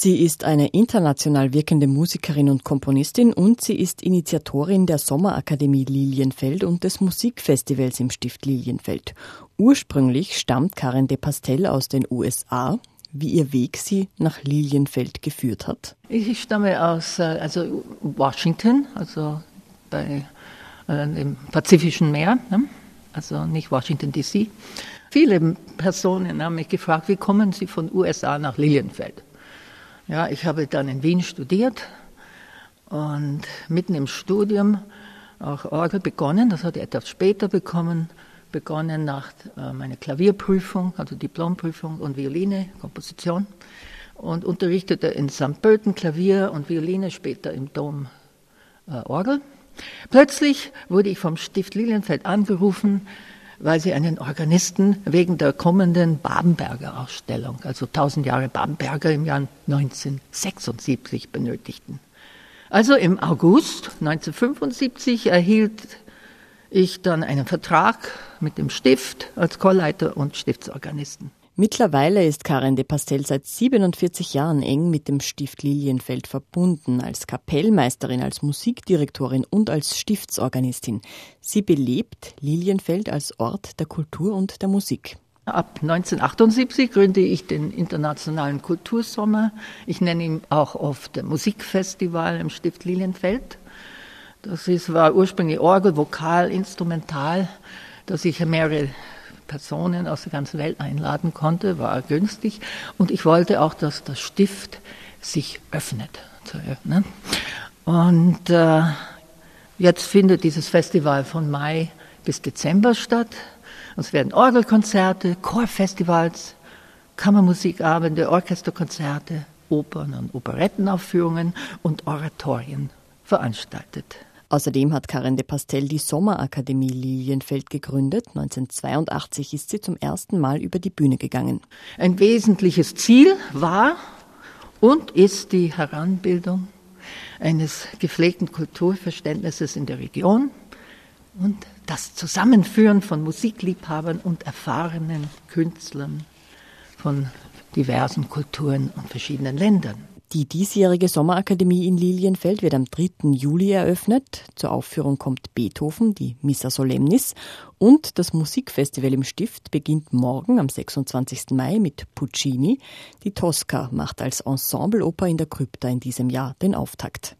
Sie ist eine international wirkende Musikerin und Komponistin und sie ist Initiatorin der Sommerakademie Lilienfeld und des Musikfestivals im Stift Lilienfeld. Ursprünglich stammt Karen de Pastel aus den USA. Wie ihr Weg sie nach Lilienfeld geführt hat? Ich stamme aus äh, also Washington, also bei äh, dem Pazifischen Meer, ne? also nicht Washington DC. Viele Personen haben mich gefragt, wie kommen Sie von USA nach Lilienfeld? Ja, ich habe dann in Wien studiert und mitten im Studium auch Orgel begonnen. Das hatte ich etwas später bekommen, begonnen nach äh, meiner Klavierprüfung, also Diplomprüfung und Violine, Komposition und unterrichtete in St. Pölten Klavier und Violine, später im Dom äh, Orgel. Plötzlich wurde ich vom Stift Lilienfeld angerufen, weil sie einen Organisten wegen der kommenden Babenberger Ausstellung, also 1000 Jahre Babenberger im Jahr 1976 benötigten. Also im August 1975 erhielt ich dann einen Vertrag mit dem Stift als Chorleiter und Stiftsorganisten. Mittlerweile ist Karin de Pastel seit 47 Jahren eng mit dem Stift Lilienfeld verbunden, als Kapellmeisterin, als Musikdirektorin und als Stiftsorganistin. Sie belebt Lilienfeld als Ort der Kultur und der Musik. Ab 1978 gründe ich den Internationalen Kultursommer. Ich nenne ihn auch oft Musikfestival im Stift Lilienfeld. Das ist, war ursprünglich Orgel, Vokal, Instrumental, dass ich mehrere Personen aus der ganzen Welt einladen konnte, war günstig. Und ich wollte auch, dass das Stift sich öffnet, zu öffnen. Und äh, jetzt findet dieses Festival von Mai bis Dezember statt. Es werden Orgelkonzerte, Chorfestivals, Kammermusikabende, Orchesterkonzerte, Opern- und Operettenaufführungen und Oratorien veranstaltet. Außerdem hat Karin de Pastel die Sommerakademie Lilienfeld gegründet. 1982 ist sie zum ersten Mal über die Bühne gegangen. Ein wesentliches Ziel war und ist die Heranbildung eines gepflegten Kulturverständnisses in der Region und das Zusammenführen von Musikliebhabern und erfahrenen Künstlern von diversen Kulturen und verschiedenen Ländern. Die diesjährige Sommerakademie in Lilienfeld wird am 3. Juli eröffnet. Zur Aufführung kommt Beethoven, die Missa Solemnis und das Musikfestival im Stift beginnt morgen am 26. Mai mit Puccini. Die Tosca macht als Ensembleoper in der Krypta in diesem Jahr den Auftakt.